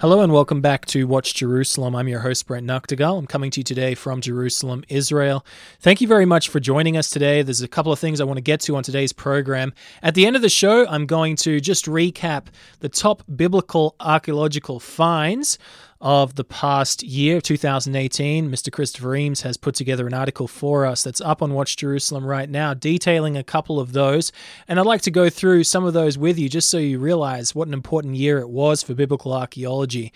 Hello and welcome back to Watch Jerusalem. I'm your host, Brent Nagtegaal. I'm coming to you today from Jerusalem, Israel. Thank you very much for joining us today. There's a couple of things I want to get to on today's program. At the end of the show, I'm going to just recap the top biblical archaeological finds of the past year, 2018. Mr. Christopher Eames has put together an article for us that's up on Watch Jerusalem right now, detailing a couple of those. And I'd like to go through some of those with you just so you realize what an important year it was for biblical archaeology.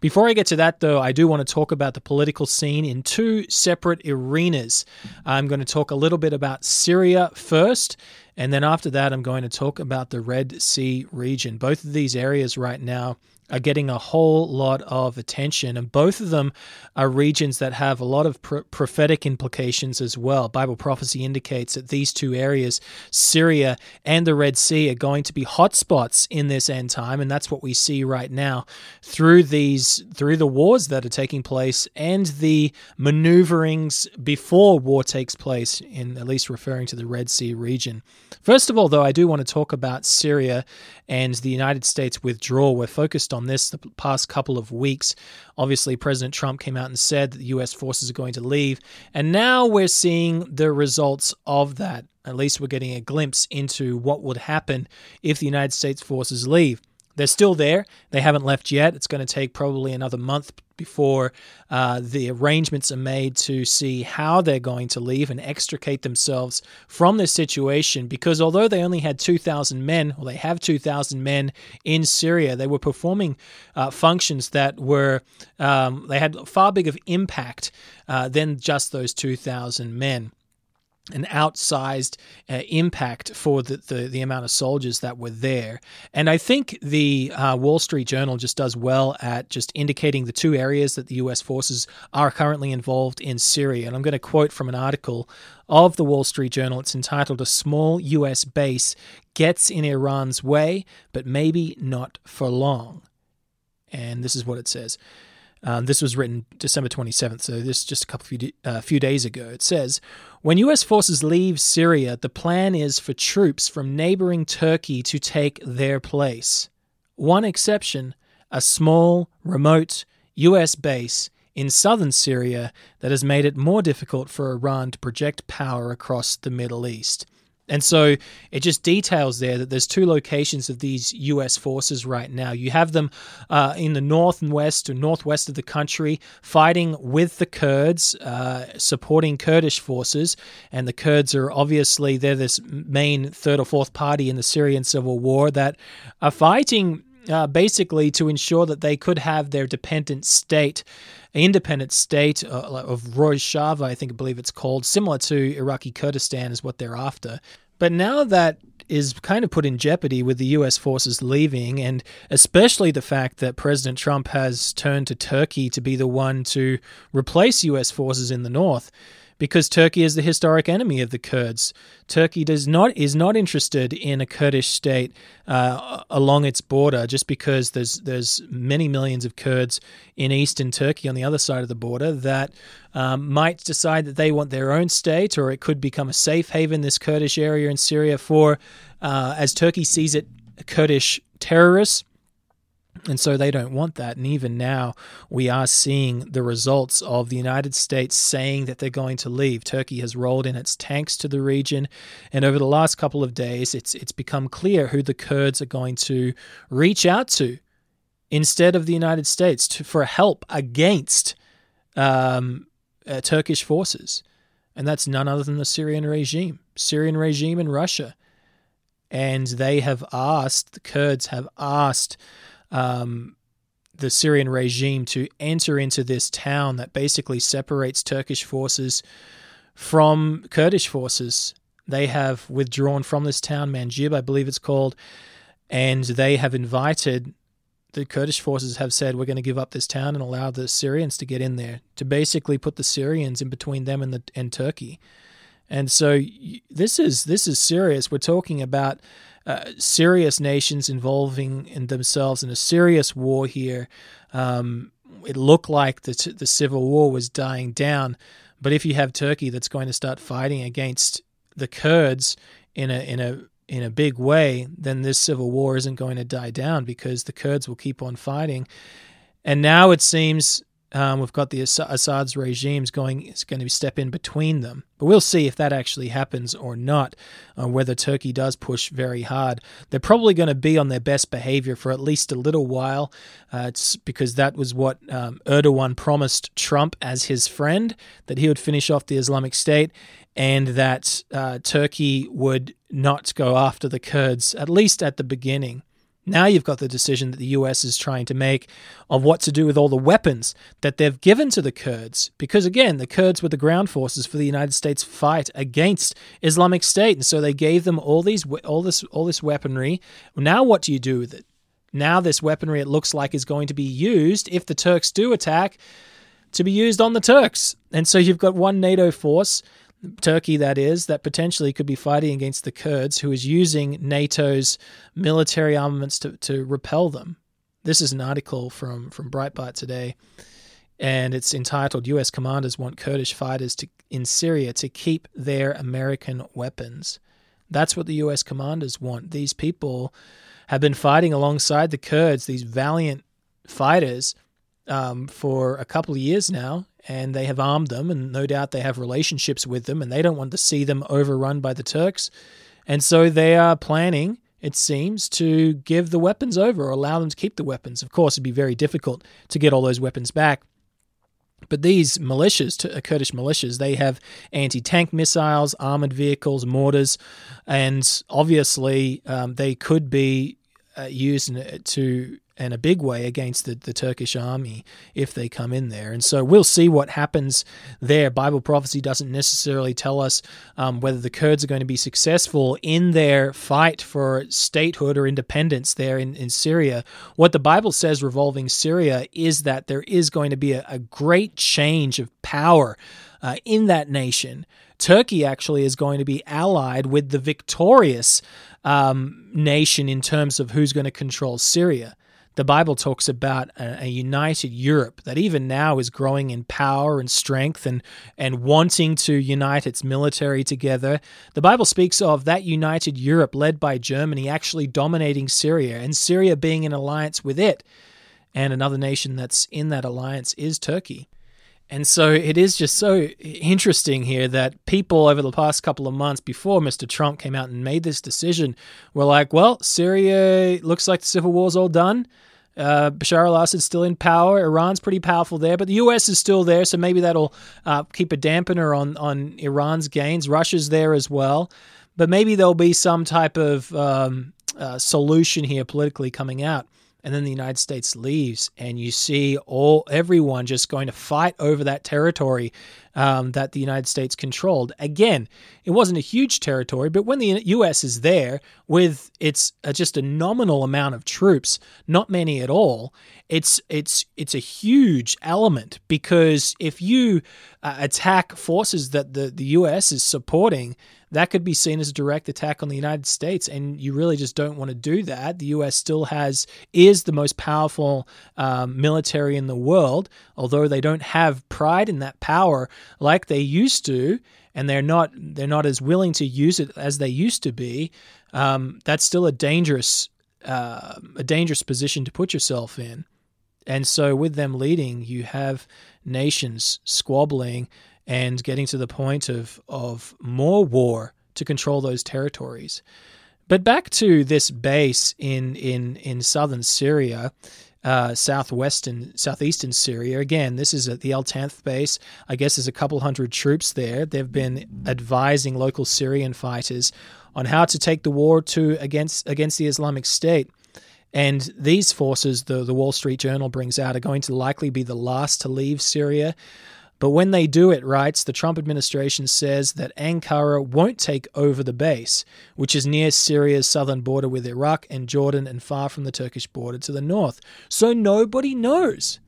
Before I get to that, though, I do want to talk about the political scene in two separate arenas. I'm going to talk a little bit about Syria first, and then after that, I'm going to talk about the Red Sea region. Both of these areas right now are getting a whole lot of attention, and both of them are regions that have a lot of pr- prophetic implications as well. Bible prophecy indicates that these two areas, Syria and the Red Sea, are going to be hotspots in this end time, and that's what we see right now through these through the wars that are taking place and the maneuverings before war takes place. In at least referring to the Red Sea region. First of all, though, I do want to talk about Syria and the United States withdrawal. We're focused on this the past couple of weeks. Obviously, President Trump came out and said that the U.S. forces are going to leave, and now we're seeing the results of that. At least we're getting a glimpse into what would happen if the United States forces leave. They're still there. They haven't left yet. It's going to take probably another month before uh, the arrangements are made to see how they're going to leave and extricate themselves from this situation. Because although they only had 2,000 men, or they have 2,000 men in Syria, they were performing uh, functions that were, um, they had far bigger impact uh, than just those 2,000 men an outsized uh, impact for the, the, the, amount of soldiers that were there. And I think the uh, Wall Street Journal just does well at just indicating the two areas that the U.S. forces are currently involved in Syria. And I'm going to quote from an article of the Wall Street Journal. It's entitled A Small U.S. Base Gets in Iran's Way, but Maybe Not for Long. And this is what it says. Um, this was written December 27th, so this just a couple few, uh, few days ago. It says, "When U.S. forces leave Syria, the plan is for troops from neighboring Turkey to take their place. One exception: a small, remote U.S. base." In southern Syria, that has made it more difficult for Iran to project power across the Middle East. And so it just details there that there's two locations of these U.S. forces right now. You have them uh, in the north and west or northwest of the country fighting with the Kurds, uh, supporting Kurdish forces. And the Kurds are obviously, they're this main third or fourth party in the Syrian civil war that are fighting uh, basically to ensure that they could have their dependent state, independent state uh, of Rojava, I think I believe it's called, similar to Iraqi Kurdistan is what they're after. But now that is kind of put in jeopardy with the US forces leaving, and especially the fact that President Trump has turned to Turkey to be the one to replace US forces in the north because Turkey is the historic enemy of the Kurds. Turkey does not is not interested in a Kurdish state uh, along its border, just because there's there's many millions of Kurds in eastern Turkey on the other side of the border that um, might decide that they want their own state, or it could become a safe haven. This Kurdish area in Syria for, uh, as Turkey sees it, Kurdish terrorists. And so they don't want that. And even now, we are seeing the results of the United States saying that they're going to leave. Turkey has rolled in its tanks to the region. And over the last couple of days, it's, it's become clear who the Kurds are going to reach out to instead of the United States to, for help against um, uh, Turkish forces. And that's none other than the Syrian regime, Syrian regime in Russia. And they have asked, the Kurds have asked, um, the Syrian regime to enter into this town that basically separates Turkish forces from Kurdish forces. They have withdrawn from this town, Manjib, I believe it's called, and they have invited the Kurdish forces have said we're going to give up this town and allow the Syrians to get in there to basically put the Syrians in between them and the and Turkey. And so this is this is serious. We're talking about uh, serious nations involving in themselves in a serious war here. Um, it looked like the the civil war was dying down, but if you have Turkey that's going to start fighting against the Kurds in a in a in a big way, then this civil war isn't going to die down because the Kurds will keep on fighting. And now it seems um, we've got the Assad's regimes going is going to step in between them, but we'll see if that actually happens or not. Uh, whether Turkey does push very hard, they're probably going to be on their best behavior for at least a little while. Uh, it's because that was what um, Erdogan promised Trump as his friend that he would finish off the Islamic State, and that uh, Turkey would not go after the Kurds at least at the beginning. Now you've got the decision that the US is trying to make of what to do with all the weapons that they've given to the Kurds. Because again, the Kurds were the ground forces for the United States fight against Islamic State, and so they gave them all these all this all this weaponry. Now what do you do with it? Now this weaponry it looks like is going to be used if the Turks do attack to be used on the Turks. And so you've got one NATO force Turkey, that is, that potentially could be fighting against the Kurds, who is using NATO's military armaments to, to repel them. This is an article from, from Breitbart today, and it's entitled U.S. Commanders Want Kurdish Fighters to, in Syria to Keep Their American Weapons. That's what the U.S. commanders want. These people have been fighting alongside the Kurds, these valiant fighters, um, for a couple of years now, and they have armed them, and no doubt they have relationships with them, and they don't want to see them overrun by the Turks. And so they are planning, it seems, to give the weapons over or allow them to keep the weapons. Of course, it'd be very difficult to get all those weapons back. But these militias, uh, Kurdish militias, they have anti tank missiles, armored vehicles, mortars, and obviously um, they could be uh, used to in a big way against the, the Turkish army if they come in there. And so we'll see what happens there. Bible prophecy doesn't necessarily tell us um, whether the Kurds are going to be successful in their fight for statehood or independence there in, in Syria. What the Bible says revolving Syria is that there is going to be a, a great change of power uh, in that nation. Turkey actually is going to be allied with the victorious um, nation in terms of who's going to control Syria the Bible talks about a, a, united Europe that even now is growing in power and strength and, and wanting to unite its military together. The Bible speaks of that united Europe led by Germany actually dominating Syria and Syria being in alliance with it. And another nation that's in that alliance is Turkey. And so it is just so interesting here that people over the past couple of months before Mr. Trump came out and made this decision were like, well, Syria looks like the civil war's all done. Uh, Bashar al Assad's still in power. Iran's pretty powerful there, but the U.S. is still there, so maybe that'll uh, keep a dampener on, on Iran's gains. Russia's there as well, but maybe there'll be some type of um, uh, solution here politically coming out and then the United States leaves, and you see all everyone just going to fight over that territory um, that the United States controlled. Again, it wasn't a huge territory, but when the U.S. is there with its uh, just a nominal amount of troops, not many at all, it's it's it's a huge element because if you uh, attack forces that the the U.S. is supporting that could be seen as a direct attack on the United States, and you really just don't want to do that. The U.S. still has is the most powerful um, military in the world, although they don't have pride in that power like they used to, and they're not they're not as willing to use it as they used to be. Um, that's still a dangerous uh, a dangerous position to put yourself in. And so, with them leading, you have nations squabbling and getting to the point of, of more war to control those territories. But back to this base in, in, in southern Syria, uh, southwestern, southeastern Syria. Again, this is at the Al Tanf base. I guess there's a couple hundred troops there. They've been advising local Syrian fighters on how to take the war to against against the Islamic State. And these forces, the, the Wall Street Journal brings out, are going to likely be the last to leave Syria. But when they do, it writes the Trump administration says that Ankara won't take over the base, which is near Syria's southern border with Iraq and Jordan and far from the Turkish border to the north. So nobody knows.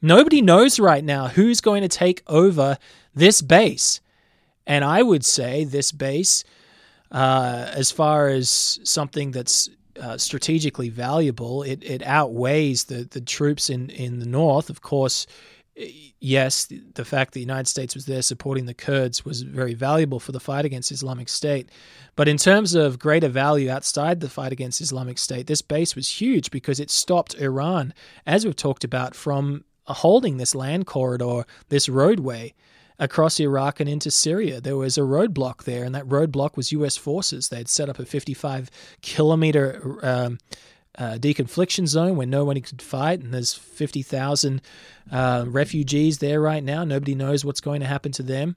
Nobody knows right now who's going to take over this base. And I would say this base, uh, as far as something that's uh, strategically valuable, it, it outweighs the, the troops in, in the north. Of course, yes, the fact that the United States was there supporting the Kurds was very valuable for the fight against Islamic State. But in terms of greater value outside the fight against Islamic State, this base was huge because it stopped Iran, as we've talked about, from holding this land corridor, this roadway across Iraq and into Syria. There was a roadblock there, and that roadblock was U.S. forces. They'd set up a 55 kilometer um, uh, deconfliction zone where no one could fight, and there's 50,000 uh, refugees there right now. Nobody knows what's going to happen to them.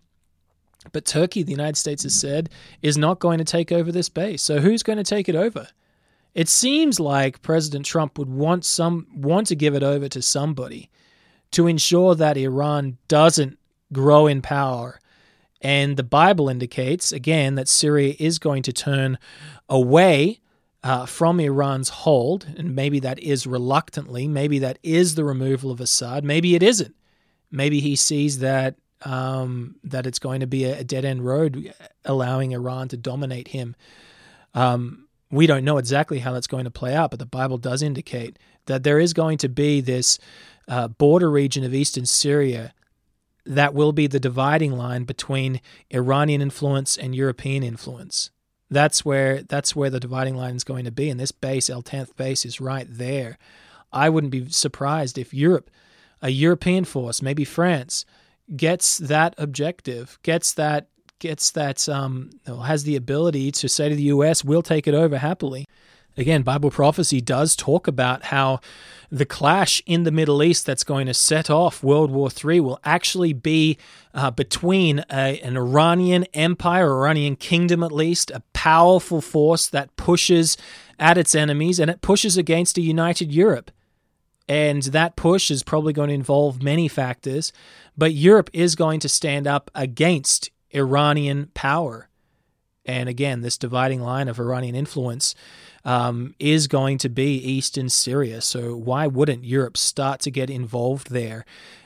But Turkey, the United States has said, is not going to take over this base. So who's going to take it over? It seems like President Trump would want some want to give it over to somebody to ensure that Iran doesn't grow in power. And the Bible indicates again that Syria is going to turn away uh, from Iran's hold, and maybe that is reluctantly, maybe that is the removal of Assad, maybe it isn't. Maybe he sees that um, that it's going to be a, dead end road, allowing Iran to dominate him. Um, we don't know exactly how that's going to play out, but the Bible does indicate that there is going to be this uh, border region of eastern Syria that will be the dividing line between Iranian influence and European influence. That's where that's where the dividing line is going to be, and this base, Al Tanf base, is right there. I wouldn't be surprised if Europe, a European force, maybe France, gets that objective, gets that gets that um, has the ability to say to the U.S., "We'll take it over happily." Again, Bible prophecy does talk about how the clash in the Middle East that's going to set off World War III will actually be uh, between a, an Iranian empire, Iranian kingdom at least, a powerful force that pushes at its enemies and it pushes against a united Europe. And that push is probably going to involve many factors, but Europe is going to stand up against Iranian power. And again, this dividing line of Iranian influence um, is going to be eastern Syria. So why wouldn't Europe start to get involved there?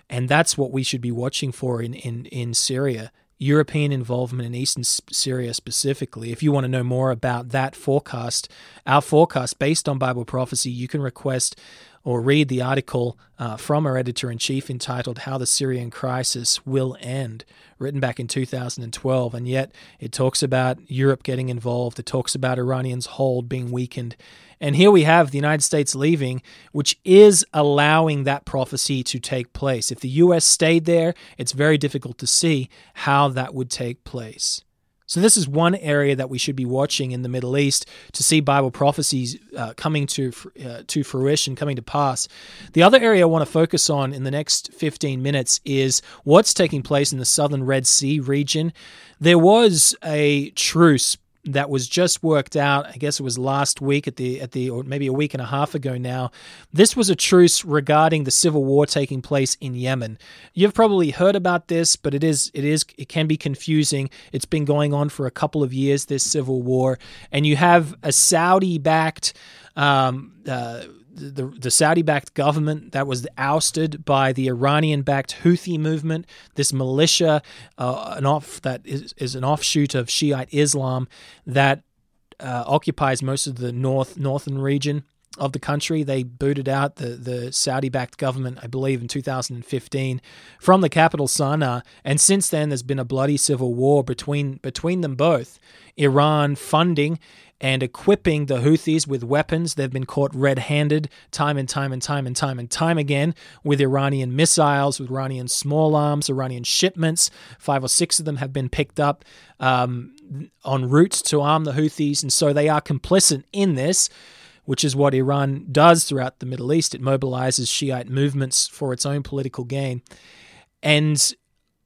And that's what we should be watching for in, in, in Syria. European involvement in eastern Syria specifically. If you want to know more about that forecast, our forecast based on Bible prophecy, you can request or read the article uh, from our editor in chief entitled How the Syrian Crisis Will End, written back in 2012. And yet it talks about Europe getting involved, it talks about Iranians' hold being weakened. And here we have the United States leaving, which is allowing that prophecy to take place. If the U.S. stayed there, it's very difficult to see how that would take place. So, this is one area that we should be watching in the Middle East to see Bible prophecies uh, coming to, uh, to fruition, coming to pass. The other area I want to focus on in the next 15 minutes is what's taking place in the southern Red Sea region. There was a truce that was just worked out. I guess it was last week at the at the or maybe a week and a half ago now. This was a truce regarding the civil war taking place in Yemen. You've probably heard about this, but it is it is it can be confusing. It's been going on for a couple of years this civil war, and you have a Saudi backed um, uh, the, the Saudi backed government that was ousted by the Iranian backed Houthi movement, this militia, uh, an off that is, is an offshoot of Shiite Islam that uh, occupies most of the north northern region of the country. They booted out the, the Saudi backed government, I believe, in 2015 from the capital, Sana'a. And since then, there's been a bloody civil war between, between them both. Iran funding and equipping the Houthis with weapons. They've been caught red handed time and time and time and time and time again with Iranian missiles, with Iranian small arms, Iranian shipments. Five or six of them have been picked up um, en route to arm the Houthis. And so they are complicit in this. Which is what Iran does throughout the Middle East. It mobilizes Shiite movements for its own political gain. And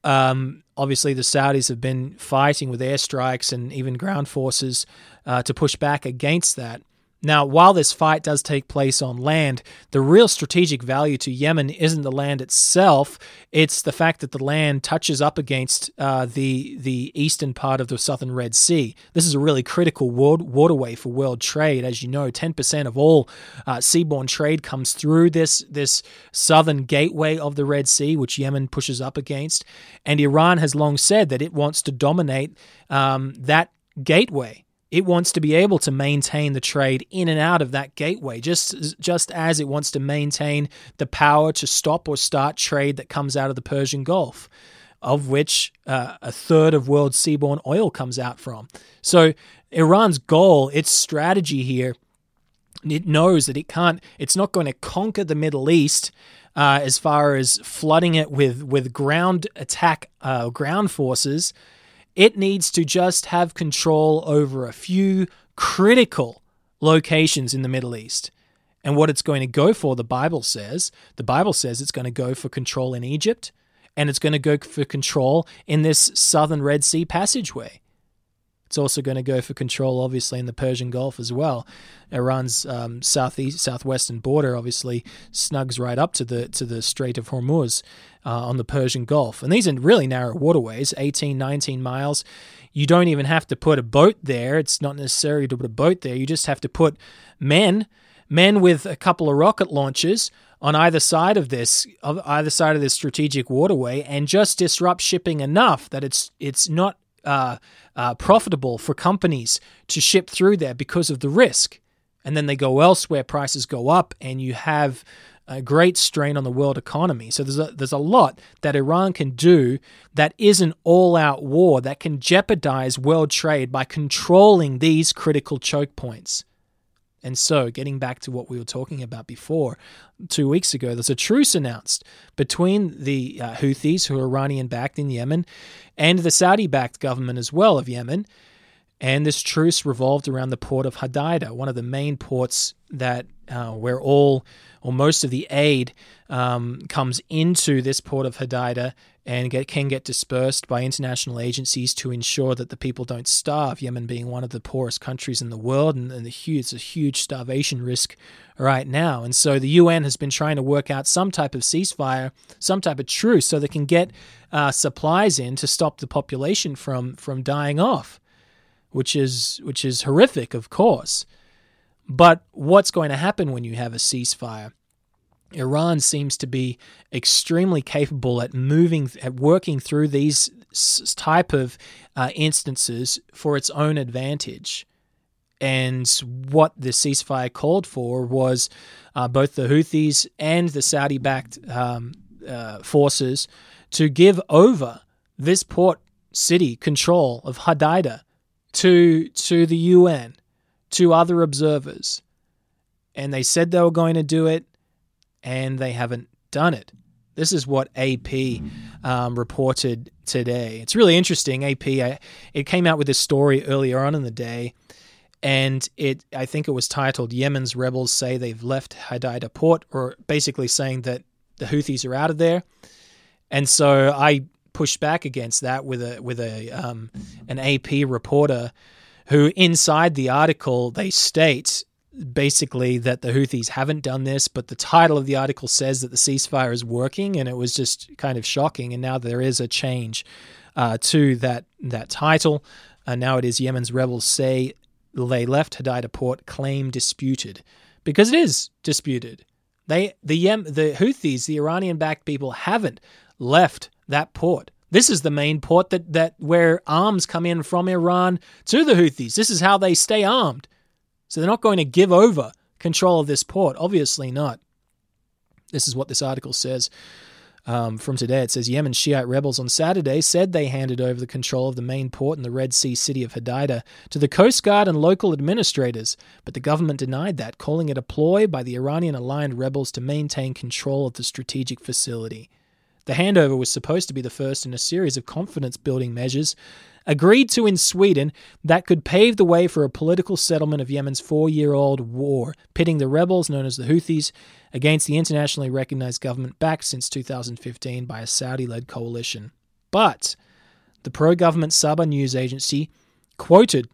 um, obviously, the Saudis have been fighting with airstrikes and even ground forces uh, to push back against that. Now, while this fight does take place on land, the real strategic value to Yemen isn't the land itself; it's the fact that the land touches up against uh, the the eastern part of the southern Red Sea. This is a really critical world waterway for world trade, as you know. Ten percent of all uh, seaborne trade comes through this this southern gateway of the Red Sea, which Yemen pushes up against, and Iran has long said that it wants to dominate um, that gateway it wants to be able to maintain the trade in and out of that gateway, just just as it wants to maintain the power to stop or start trade that comes out of the Persian Gulf, of which uh, a third of world seaborne oil comes out from. So Iran's goal, its strategy here, it knows that it can't. It's not going to conquer the Middle East. Uh, as far as flooding it with with ground attack, uh, ground forces, it needs to just have control over a few critical locations in the Middle East. And what it's going to go for, the Bible says, the Bible says it's going to go for control in Egypt and it's going to go for control in this southern Red Sea passageway. It's also going to go for control, obviously, in the Persian Gulf as well. Iran's um, southeast, southwestern border obviously snugs right up to the to the Strait of Hormuz uh, on the Persian Gulf, and these are really narrow waterways, 18, 19 miles. You don't even have to put a boat there. It's not necessary to put a boat there. You just have to put men, men with a couple of rocket launchers on either side of this, either side of this strategic waterway, and just disrupt shipping enough that it's it's not uh, uh, profitable for companies to ship through there because of the risk. And then they go elsewhere, prices go up, and you have a great strain on the world economy. So there's a, there's a lot that Iran can do that is an all out war that can jeopardize world trade by controlling these critical choke points. And so, getting back to what we were talking about before, two weeks ago, there's a truce announced between the uh, Houthis, who are Iranian backed in Yemen, and the Saudi backed government as well of Yemen. And this truce revolved around the port of Hodeidah, one of the main ports that uh, where all or most of the aid um, comes into this port of Hodeidah and get, can get dispersed by international agencies to ensure that the people don't starve. Yemen being one of the poorest countries in the world, and, and the huge, it's a huge starvation risk right now. And so the UN has been trying to work out some type of ceasefire, some type of truce, so they can get uh, supplies in to stop the population from from dying off, which is which is horrific, of course. But what's going to happen when you have a ceasefire? Iran seems to be extremely capable at moving, at working through these type of uh, instances for its own advantage. And what the ceasefire called for was uh, both the Houthis and the Saudi backed um, uh, forces to give over this port city control of Hodeidah to, to the UN, to other observers. And they said they were going to do it and they haven't done it. This is what AP um, reported today. It's really interesting. AP, I, it came out with this story earlier on in the day, and it I think it was titled "Yemen's rebels say they've left Hodeidah port," or basically saying that the Houthis are out of there. And so I pushed back against that with a with a um, an AP reporter who inside the article they state basically that the Houthis haven't done this, but the title of the article says that the ceasefire is working, and it was just kind of shocking. And now there is a change uh, to that that title. Uh, now it is Yemen's rebels say they left Hodeidah port claim disputed because it is disputed. They the Yem, the Houthis, the Iranian-backed people, haven't left that port. This is the main port that, that where arms come in from Iran to the Houthis. This is how they stay armed. So they're not going to give over control of this port. Obviously not. This is what this article says um, from today. It says Yemen Shiite rebels on Saturday said they handed over the control of the main port in the Red Sea city of Hodeidah to the Coast Guard and local administrators, but the government denied that, calling it a ploy by the Iranian aligned rebels to maintain control of the strategic facility. The handover was supposed to be the first in a series of confidence building measures agreed to in Sweden that could pave the way for a political settlement of Yemen's four year old war, pitting the rebels known as the Houthis against the internationally recognized government backed since 2015 by a Saudi led coalition. But the pro government Sabah news agency quoted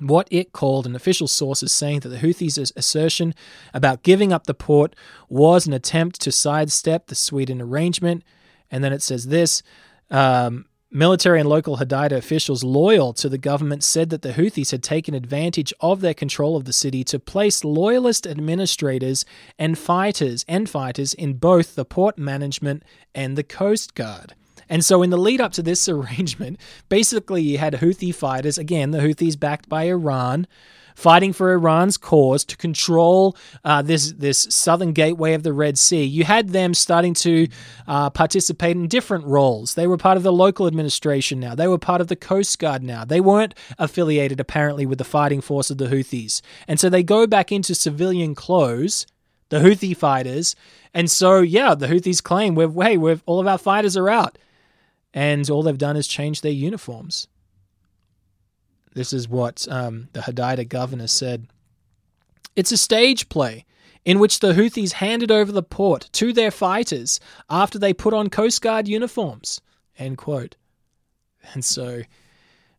what it called an official sources saying that the Houthis' assertion about giving up the port was an attempt to sidestep the Sweden arrangement. And then it says this um, military and local Hodeidah officials loyal to the government said that the Houthis had taken advantage of their control of the city to place loyalist administrators and fighters and fighters in both the port management and the coast guard. And so, in the lead up to this arrangement, basically you had Houthi fighters, again, the Houthis backed by Iran, fighting for Iran's cause to control uh, this this southern gateway of the Red Sea. You had them starting to uh, participate in different roles. They were part of the local administration now. They were part of the Coast Guard now. They weren't affiliated apparently with the fighting force of the Houthis, and so they go back into civilian clothes. The Houthi fighters, and so yeah, the Houthis claim we've hey, we've all of our fighters are out and all they've done is change their uniforms. This is what um, the Hodeidah governor said. It's a stage play in which the Houthis handed over the port to their fighters after they put on Coast Guard uniforms. End quote. And so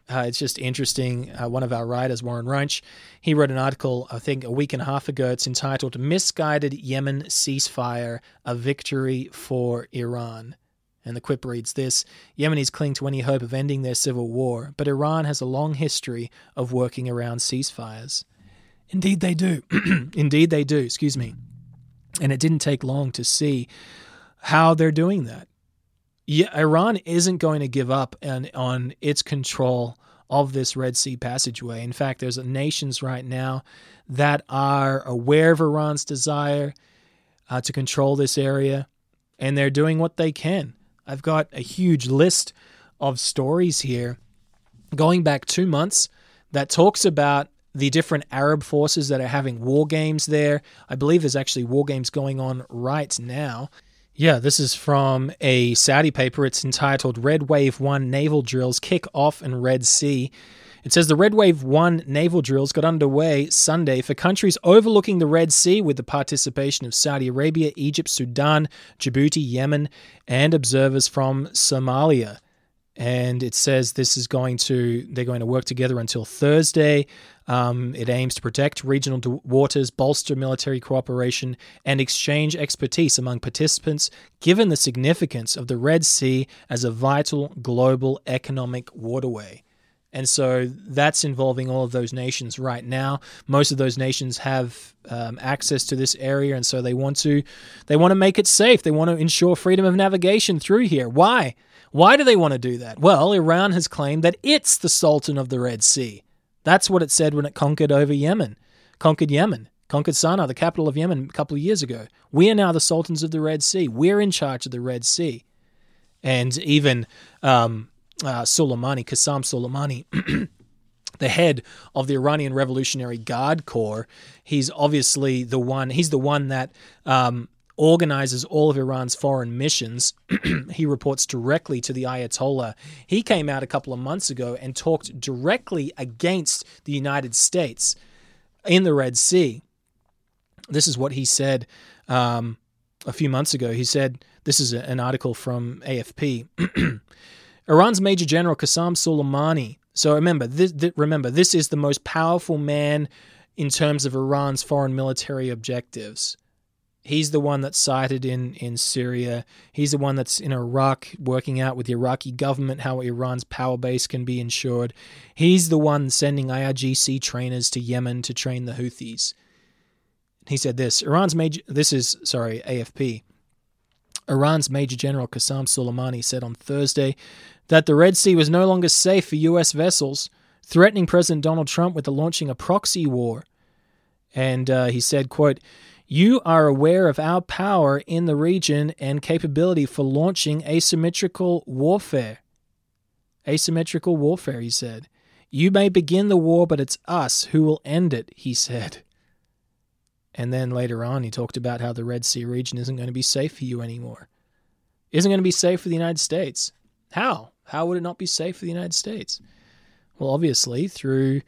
uh, it's just interesting. Uh, one of our writers, Warren Reinsch, he wrote an article, I think a week and a half ago. It's entitled Misguided Yemen Ceasefire A Victory for Iran. And the quip reads this Yemenis cling to any hope of ending their civil war, but Iran has a long history of working around ceasefires. Indeed, they do. Indeed, they do. Excuse me. And it didn't take long to see how they're doing that. Yeah, Iran isn't going to give up on, its control of this Red Sea passageway. In fact, there's nations right now that are aware of Iran's desire uh, to control this area, and they're doing what they can. I've got a huge list of stories here going back two months that talks about the different Arab forces that are having war games there. I believe there's actually war games going on right now. Yeah, this is from a Saudi paper. It's entitled Red Wave 1 Naval Drills Kick Off in Red Sea. It says the Red Wave 1 naval drills got underway Sunday for countries overlooking the Red Sea with the participation of Saudi Arabia, Egypt, Sudan, Djibouti, Yemen, and observers from Somalia. And it says this is going to, they're going to work together until Thursday. Um, it aims to protect regional waters, bolster military cooperation, and exchange expertise among participants, given the significance of the Red Sea as a vital global economic waterway. And so that's involving all of those nations right now. Most of those nations have um, access to this area, and so they want to they want to make it safe. They want to ensure freedom of navigation through here. Why? Why do they want to do that? Well, Iran has claimed that it's the Sultan of the Red Sea. That's what it said when it conquered over Yemen, conquered Yemen, conquered Sana'a, the capital of Yemen, a couple of years ago. We are now the Sultans of the Red Sea. We're in charge of the Red Sea, and even. Um, uh, Soleimani, Qasem Soleimani, the head of the Iranian Revolutionary Guard Corps. He's obviously the one. He's the one that um, organizes all of Iran's foreign missions. he reports directly to the Ayatollah. He came out a couple of months ago and talked directly against the United States in the Red Sea. This is what he said um, a few months ago. He said, This is an article from AFP. Iran's Major General Qasem Soleimani. So remember, this, remember, this is the most powerful man in terms of Iran's foreign military objectives. He's the one that's cited in, in Syria. He's the one that's in Iraq working out with the Iraqi government how Iran's power base can be ensured. He's the one sending IRGC trainers to Yemen to train the Houthis. He said this Iran's major, this is, sorry, AFP. Iran's Major General Qasem Soleimani said on Thursday that the Red Sea was no longer safe for U.S. vessels, threatening President Donald Trump with the launching a proxy war. And uh, he said, quote, you are aware of our power in the region and capability for launching asymmetrical warfare. Asymmetrical warfare, he said. You may begin the war, but it's us who will end it, he said. And then later on, he talked about how the Red Sea region isn't going to be safe for you anymore. Isn't going to be safe for the United States. How? How would it not be safe for the United States? Well, obviously, through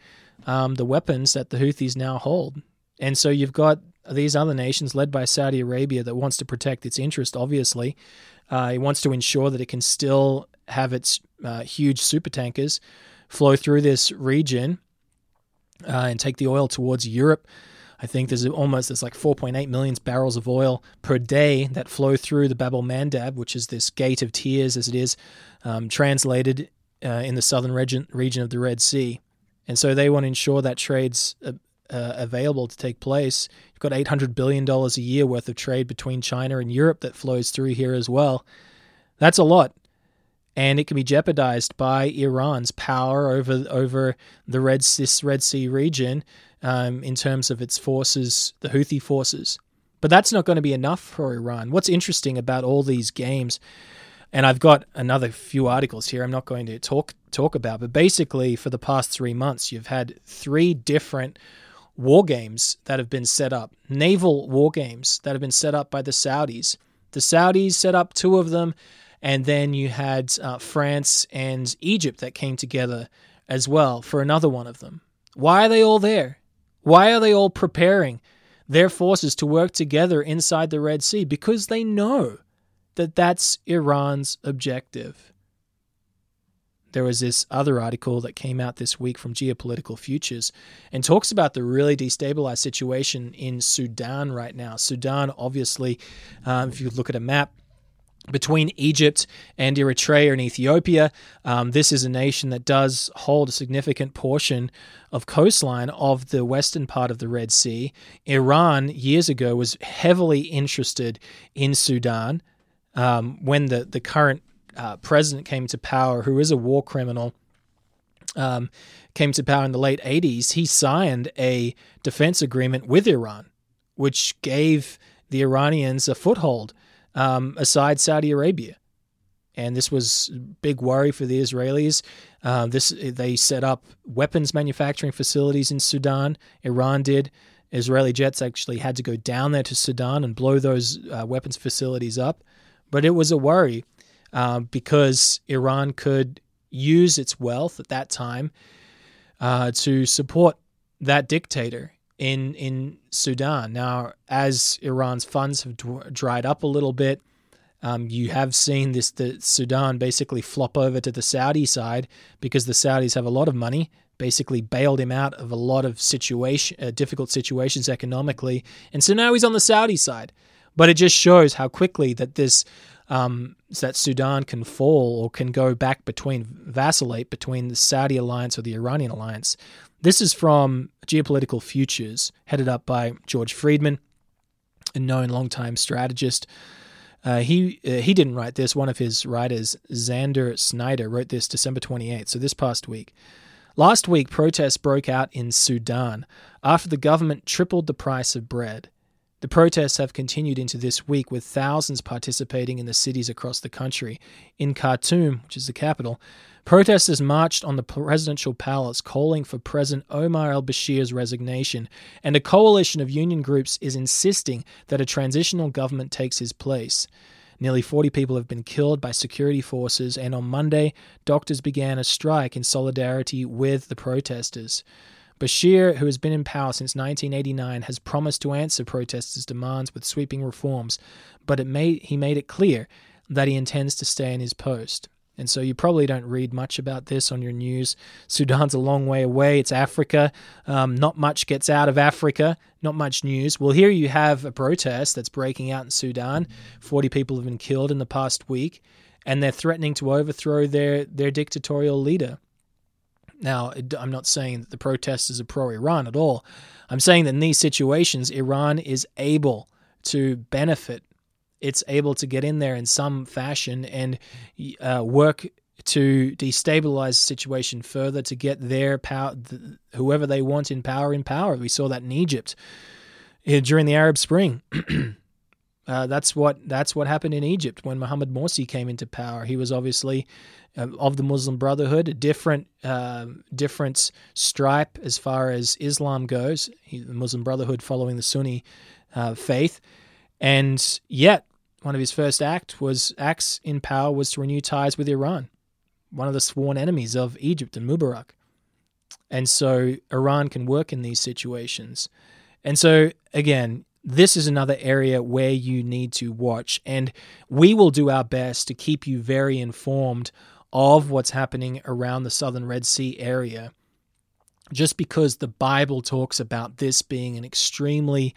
um, the weapons that the Houthis now hold. And so you've got these other nations led by Saudi Arabia that wants to protect its interest, obviously. Uh, it wants to ensure that it can still have its uh, huge super tankers flow through this region uh, and take the oil towards Europe. I think there's almost there's like 4.8 million barrels of oil per day that flow through the Bab el Mandeb, which is this gate of tears, as it is um, translated uh, in the southern region region of the Red Sea. And so they want to ensure that trade's uh, uh, available to take place. You've got 800 billion dollars a year worth of trade between China and Europe that flows through here as well. That's a lot and it can be jeopardized by Iran's power over over the Red this Red Sea region um, in terms of its forces, the Houthi forces. But that's not going to be enough for Iran. What's interesting about all these games, and I've got another few articles here I'm not going to talk talk about, but basically for the past three months, you've had three different war games that have been set up, naval war games that have been set up by the Saudis. The Saudis set up two of them, and then you had uh, France and Egypt that came together as well for another one of them. Why are they all there? Why are they all preparing their forces to work together inside the Red Sea? Because they know that that's Iran's objective. There was this other article that came out this week from Geopolitical Futures and talks about the really destabilized situation in Sudan right now. Sudan, obviously, um, if you look at a map, between Egypt and Eritrea and Ethiopia. Um, this is a nation that does hold a significant portion of coastline of the western part of the Red Sea. Iran, years ago, was heavily interested in Sudan. Um, when the, the current uh, president came to power, who is a war criminal, um, came to power in the late 80s, he signed a defense agreement with Iran, which gave the Iranians a foothold um, aside Saudi Arabia. And this was big worry for the Israelis. Uh, this they set up weapons manufacturing facilities in Sudan. Iran did. Israeli jets actually had to go down there to Sudan and blow those uh, weapons facilities up. But it was a worry uh, because Iran could use its wealth at that time uh, to support that dictator in in Sudan. Now, as Iran's funds have dried up a little bit, um, you have seen this the Sudan basically flop over to the Saudi side because the Saudis have a lot of money. Basically, bailed him out of a lot of situation, uh, difficult situations economically, and so now he's on the Saudi side. But it just shows how quickly that this um, that Sudan can fall or can go back between vacillate between the Saudi alliance or the Iranian alliance. This is from Geopolitical Futures, headed up by George Friedman, a known longtime strategist. Uh, he uh, he didn't write this. One of his writers, Xander Snyder, wrote this December 28th, so this past week. Last week, protests broke out in Sudan after the government tripled the price of bread. The protests have continued into this week with thousands participating in the cities across the country. In Khartoum, which is the capital, protesters marched on the presidential palace calling for President Omar al Bashir's resignation, and a coalition of union groups is insisting that a transitional government takes his place. Nearly 40 people have been killed by security forces, and on Monday, doctors began a strike in solidarity with the protesters. Bashir, who has been in power since 1989, has promised to answer protesters' demands with sweeping reforms, but he made it clear that he intends to stay in his post. And so you probably don't read much about this on your news. Sudan's a long way away. It's Africa. Um, not much gets out of Africa. Not much news. Well, here you have a protest that's breaking out in Sudan. 40 people have been killed in the past week, and they're threatening to overthrow their, their dictatorial leader. Now, I'm not saying that the protesters are pro Iran at all. I'm saying that in these situations, Iran is able to benefit. It's able to get in there in some fashion and uh, work to destabilize the situation further to get their power, whoever they want in power, in power. We saw that in Egypt uh, during the Arab Spring. Uh, that's what that's what happened in Egypt when Mohammed Morsi came into power. He was obviously uh, of the Muslim Brotherhood, a different uh, different stripe as far as Islam goes. He, the Muslim Brotherhood following the Sunni uh, faith, and yet one of his first act was acts in power was to renew ties with Iran, one of the sworn enemies of Egypt and Mubarak. And so Iran can work in these situations. And so again, this is another area where you need to watch. And we will do our best to keep you very informed of what's happening around the southern Red Sea area. just because the Bible talks about this being an extremely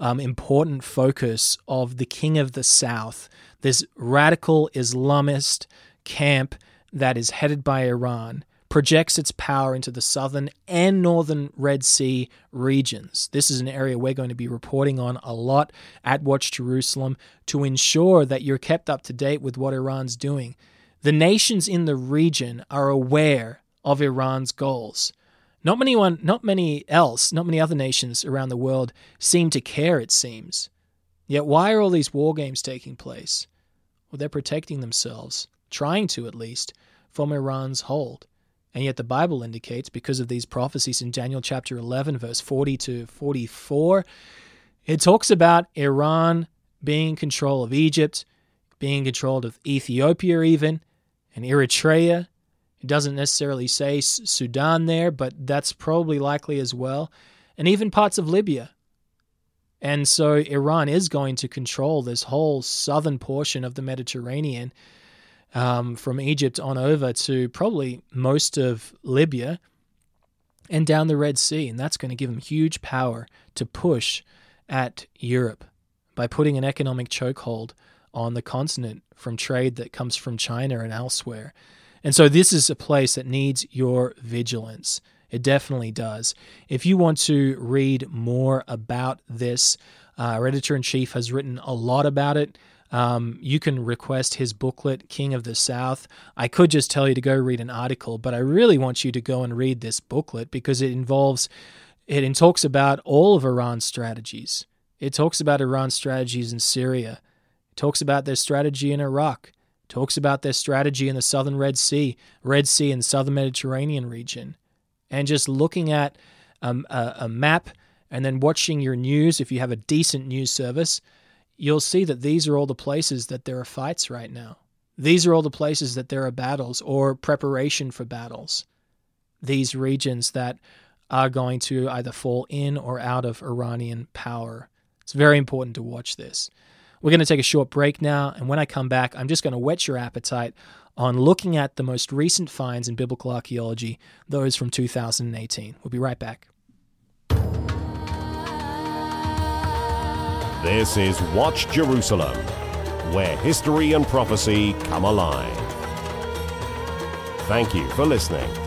um, important focus of the king of the south, this radical Islamist camp that is headed by Iran projects its power into the southern and northern Red Sea regions. This is an area we're going to be reporting on a lot at Watch Jerusalem to ensure that you're kept up to date with what Iran's doing. The nations in the region are aware of Iran's goals. Not many one, not many else, not many other nations around the world seem to care it seems. Yet why are all these war games taking place? Well, they're protecting themselves, trying to at least, from Iran's hold. And yet the Bible indicates, because of these prophecies in Daniel chapter 11, verse 40 to 44, it talks about Iran being in control of Egypt, being in control of Ethiopia, even, and Eritrea. It doesn't necessarily say Sudan there, but that's probably likely as well, and even parts of Libya. And so Iran is going to control this whole southern portion of the Mediterranean um, from Egypt on over to probably most of Libya and down the Red Sea. And that's going to give them huge power to push at Europe by putting an economic chokehold on the continent from trade that comes from China and elsewhere. And so this is a place that needs your vigilance. It definitely does. If you want to read more about this, uh, our editor in chief has written a lot about it. Um, you can request his booklet, King of the South. I could just tell you to go read an article, but I really want you to go and read this booklet because it involves, it talks about all of Iran's strategies. It talks about Iran's strategies in Syria. It talks about their strategy in Iraq. Talks about their strategy in the southern Red Sea, Red Sea and southern Mediterranean region. And just looking at um, a, a map and then watching your news, if you have a decent news service, you'll see that these are all the places that there are fights right now. These are all the places that there are battles or preparation for battles. These regions that are going to either fall in or out of Iranian power. It's very important to watch this. We're going to take a short break now, and when I come back, I'm just going to whet your appetite on looking at the most recent finds in biblical archaeology, those from 2018. We'll be right back. This is Watch Jerusalem, where history and prophecy come alive. Thank you for listening.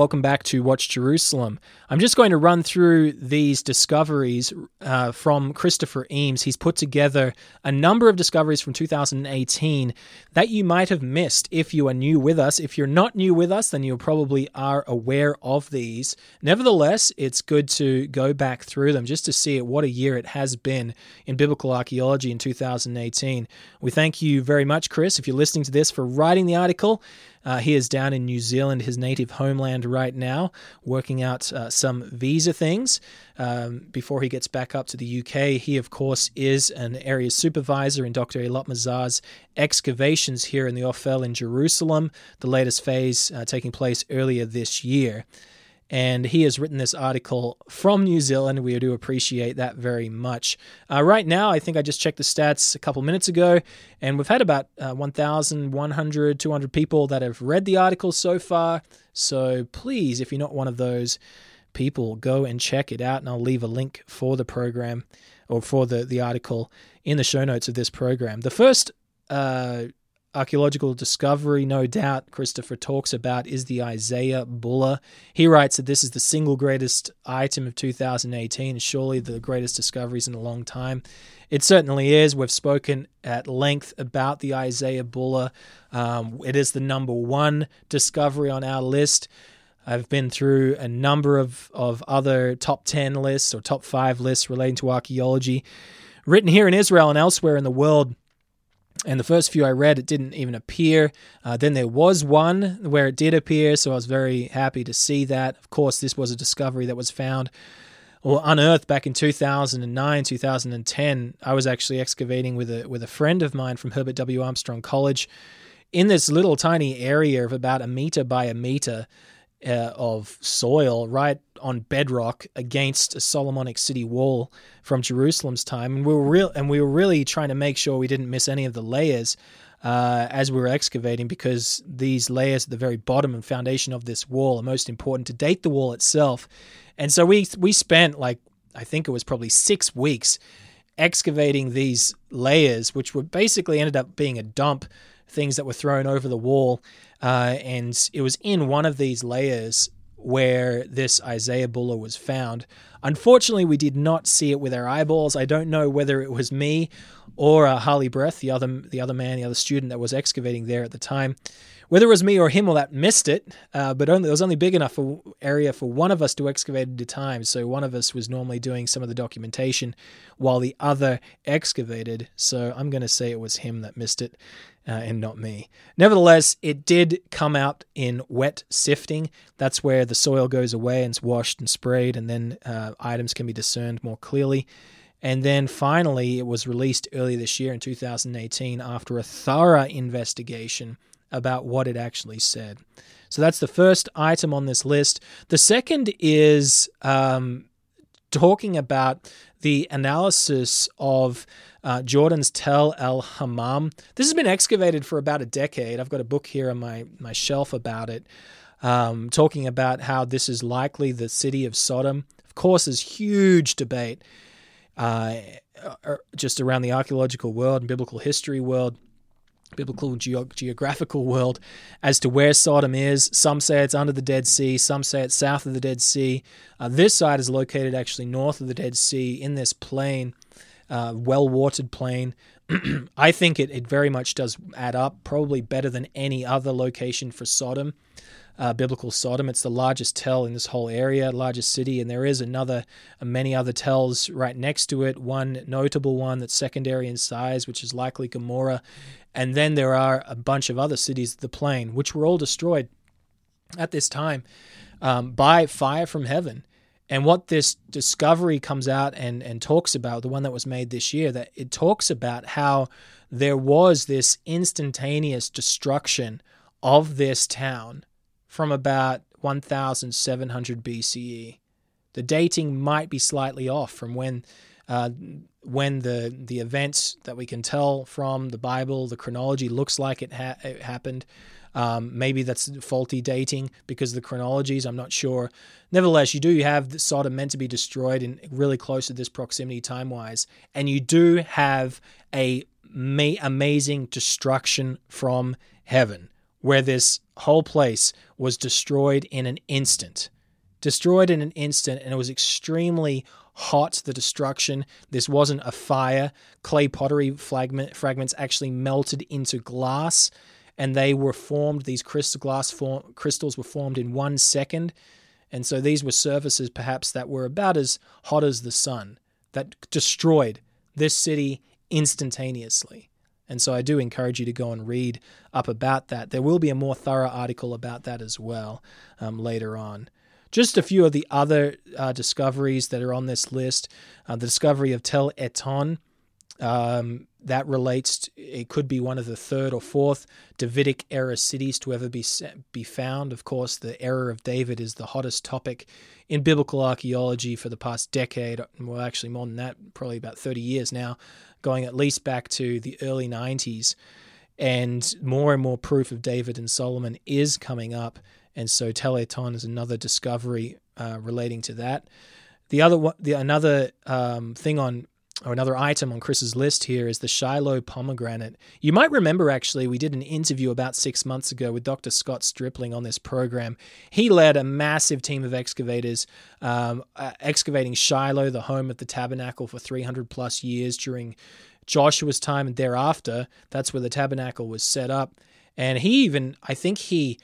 Welcome back to Watch Jerusalem. I'm just going to run through these discoveries uh, from Christopher Eames. He's put together a number of discoveries from 2018 that you might have missed if you are new with us. If you're not new with us, then you probably are aware of these. Nevertheless, it's good to go back through them just to see what a year it has been in biblical archaeology in 2018. We thank you very much, Chris, if you're listening to this, for writing the article. Uh, he is down in New Zealand, his native homeland, right now, working out uh, some visa things um, before he gets back up to the UK. He, of course, is an area supervisor in Dr. Eilat Mazar's excavations here in the Ophel in Jerusalem, the latest phase uh, taking place earlier this year and he has written this article from New Zealand. We do appreciate that very much. Uh, right now, I think I just checked the stats a couple minutes ago, and we've had about uh, 1,100, 200 people that have read the article so far. So please, if you're not one of those people, go and check it out, and I'll leave a link for the program or for the, the article in the show notes of this program. The first uh, archaeological discovery, no doubt, Christopher talks about is the Isaiah Bulla. He writes that this is the single greatest item of 2018, surely the greatest discoveries in a long time. It certainly is. We've spoken at length about the Isaiah Bulla. Um, it is the number one discovery on our list. I've been through a number of, of other top 10 lists or top five lists relating to archaeology written here in Israel and elsewhere in the world and the first few I read, it didn't even appear. Uh, then there was one where it did appear, so I was very happy to see that. Of course, this was a discovery that was found or unearthed back in 2009, 2010. I was actually excavating with a with a friend of mine from Herbert W. Armstrong College in this little tiny area of about a meter by a meter uh, of soil right on bedrock against a Solomonic city wall from Jerusalem's time, and we were real and we were really trying to make sure we didn't miss any of the layers uh, as we were excavating because these layers at the very bottom and foundation of this wall are most important to date the wall itself. And so we we spent like I think it was probably six weeks excavating these layers, which were basically ended up being a dump, things that were thrown over the wall. Uh, and it was in one of these layers where this Isaiah Bulla was found. Unfortunately, we did not see it with our eyeballs. I don't know whether it was me or uh, Harley Breath, the other the other man, the other student that was excavating there at the time. Whether it was me or him or that missed it, uh, but only, it was only big enough for area for one of us to excavate at a time. So one of us was normally doing some of the documentation while the other excavated. So I'm going to say it was him that missed it uh, and not me. Nevertheless, it did come out in wet sifting. That's where the soil goes away and it's washed and sprayed, and then uh, items can be discerned more clearly. And then finally, it was released earlier this year in 2018 after a thorough investigation about what it actually said. So that's the first item on this list. The second is um, talking about the analysis of uh, Jordan's Tel El Hammam. This has been excavated for about a decade. I've got a book here on my, my shelf about it, um, talking about how this is likely the city of Sodom. Of course, there's huge debate uh, uh just around the archaeological world and biblical history world biblical geographical world as to where Sodom is. Some say it's under the Dead Sea, some say it's south of the Dead Sea. Uh, this site is located actually north of the Dead Sea in this plain uh, well watered plain. I think it, it very much does add up, probably better than any other location for Sodom, uh, biblical Sodom. It's the largest tell in this whole area, largest city, and there is another, uh, many other tells right next to it. One notable one that's secondary in size, which is likely Gomorrah. And then there are a bunch of other cities of the plain, which were all destroyed at this time um, by fire from heaven. And what this discovery comes out and, and talks about, the one that was made this year, that it talks about how there was this instantaneous destruction of this town from about 1700 BCE. The dating might be slightly off from when uh, when the the events that we can tell from the Bible, the chronology looks like it, ha- it happened. Um, maybe that's faulty dating because the chronologies, I'm not sure. Nevertheless, you do have Sodom meant to be destroyed in really close to this proximity time wise, and you do have a ma- amazing destruction from heaven where this whole place was destroyed in an instant. Destroyed in an instant, and it was extremely hot, the destruction. This wasn't a fire. Clay pottery fragment, fragments actually melted into glass and they were formed, these crystal glass form, crystals were formed in one second. And so these were surfaces perhaps that were about as hot as the sun, that destroyed this city instantaneously. And so I do encourage you to go and read up about that. There will be a more thorough article about that as well um, later on. Just a few of the other uh, discoveries that are on this list uh, the discovery of Tel Eton um, that relates, to, it could be one of the third or fourth Davidic era cities to ever be, be found. Of course, the era of David is the hottest topic in biblical archaeology for the past decade, well, actually more than that, probably about 30 years now, going at least back to the early 90s. And more and more proof of David and Solomon is coming up. And so Tel Eton is another discovery uh, relating to that. The other, the another um, thing on or another item on Chris's list here is the Shiloh pomegranate. You might remember actually, we did an interview about six months ago with Dr. Scott Stripling on this program. He led a massive team of excavators um, uh, excavating Shiloh, the home of the tabernacle, for 300 plus years during Joshua's time and thereafter. That's where the tabernacle was set up. And he even, I think he.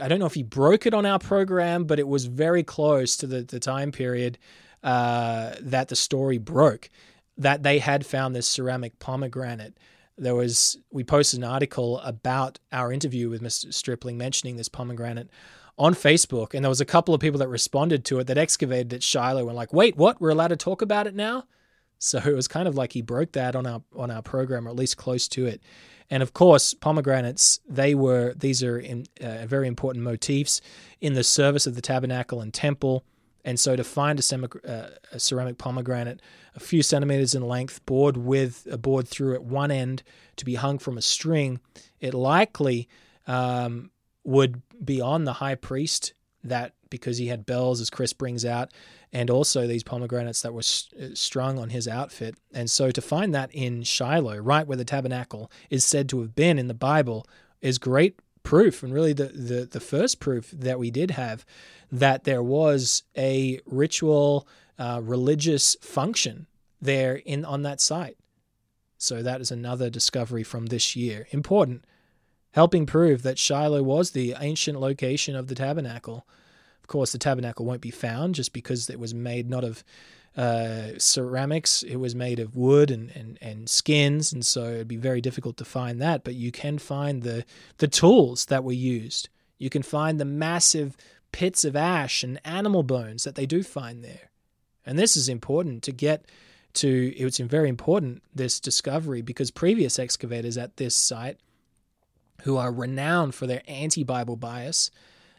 I don't know if he broke it on our program, but it was very close to the, the time period uh, that the story broke that they had found this ceramic pomegranate. There was we posted an article about our interview with Mr. Stripling mentioning this pomegranate on Facebook, and there was a couple of people that responded to it that excavated at Shiloh and like, wait, what? We're allowed to talk about it now? So it was kind of like he broke that on our on our program, or at least close to it. And of course, pomegranates, they were, these are in, uh, very important motifs in the service of the tabernacle and temple. And so to find a, semi, uh, a ceramic pomegranate a few centimeters in length, bored with a board through at one end to be hung from a string, it likely um, would be on the high priest that because he had bells, as Chris brings out, and also these pomegranates that were uh, strung on his outfit. And so to find that in Shiloh, right where the tabernacle is said to have been in the Bible, is great proof, and really the, the, the first proof that we did have that there was a ritual uh, religious function there in on that site. So that is another discovery from this year. Important, helping prove that Shiloh was the ancient location of the tabernacle of course, the tabernacle won't be found just because it was made not of uh, ceramics, it was made of wood and, and, and skins, and so it'd be very difficult to find that. But you can find the, the tools that were used. You can find the massive pits of ash and animal bones that they do find there. And this is important to get to, it's very important, this discovery, because previous excavators at this site, who are renowned for their anti Bible bias,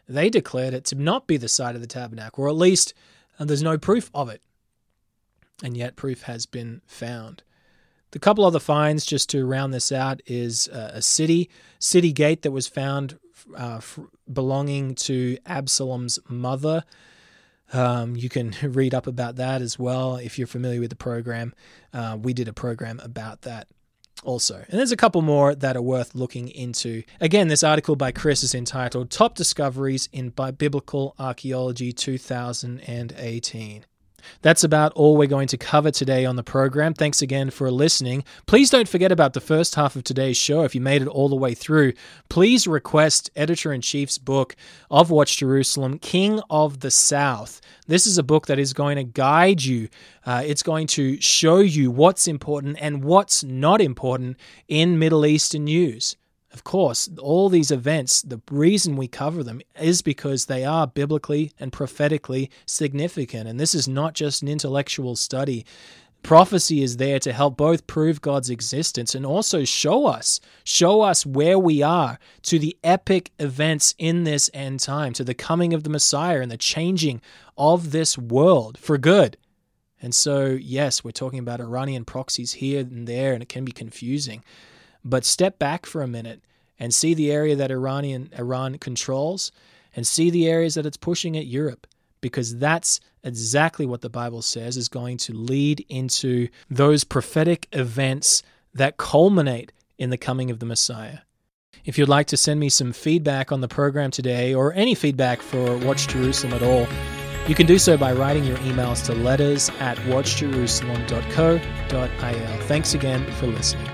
they declared it to not be the site of the tabernacle, or at least uh, there's no proof of it. And yet, proof has been found. The couple other finds, just to round this out, is uh, a city city gate that was found uh, belonging to Absalom's mother. Um, you can read up about that as well if you're familiar with the program. Uh, we did a program about that also. And there's a couple more that are worth looking into. Again, this article by Chris is entitled Top Discoveries in Biblical Archaeology 2018. That's about all we're going to cover today on the program. Thanks again for listening. Please don't forget about the first half of today's show. If you made it all the way through, please request editor in chief's book of Watch Jerusalem, King of the South. This is a book that is going to guide you. Uh, it's going to show you what's important and what's not important in Middle Eastern news. Of course, all these events, the reason we cover them is because they are biblically and prophetically significant. And this is not just an intellectual study. Prophecy is there to help both prove God's existence and also show us, show us where we are to the epic events in this end time, to the coming of the Messiah and the changing of this world for good. And so, yes, we're talking about Iranian proxies here and there, and it can be confusing. But step back for a minute and see the area that Iranian Iran controls and see the areas that it's pushing at Europe because that's exactly what the Bible says is going to lead into those prophetic events that culminate in the coming of the Messiah. If you'd like to send me some feedback on the program today or any feedback for Watch Jerusalem at all, you can do so by writing your emails to letters at watchjerusalem.co.il. Thanks again for listening.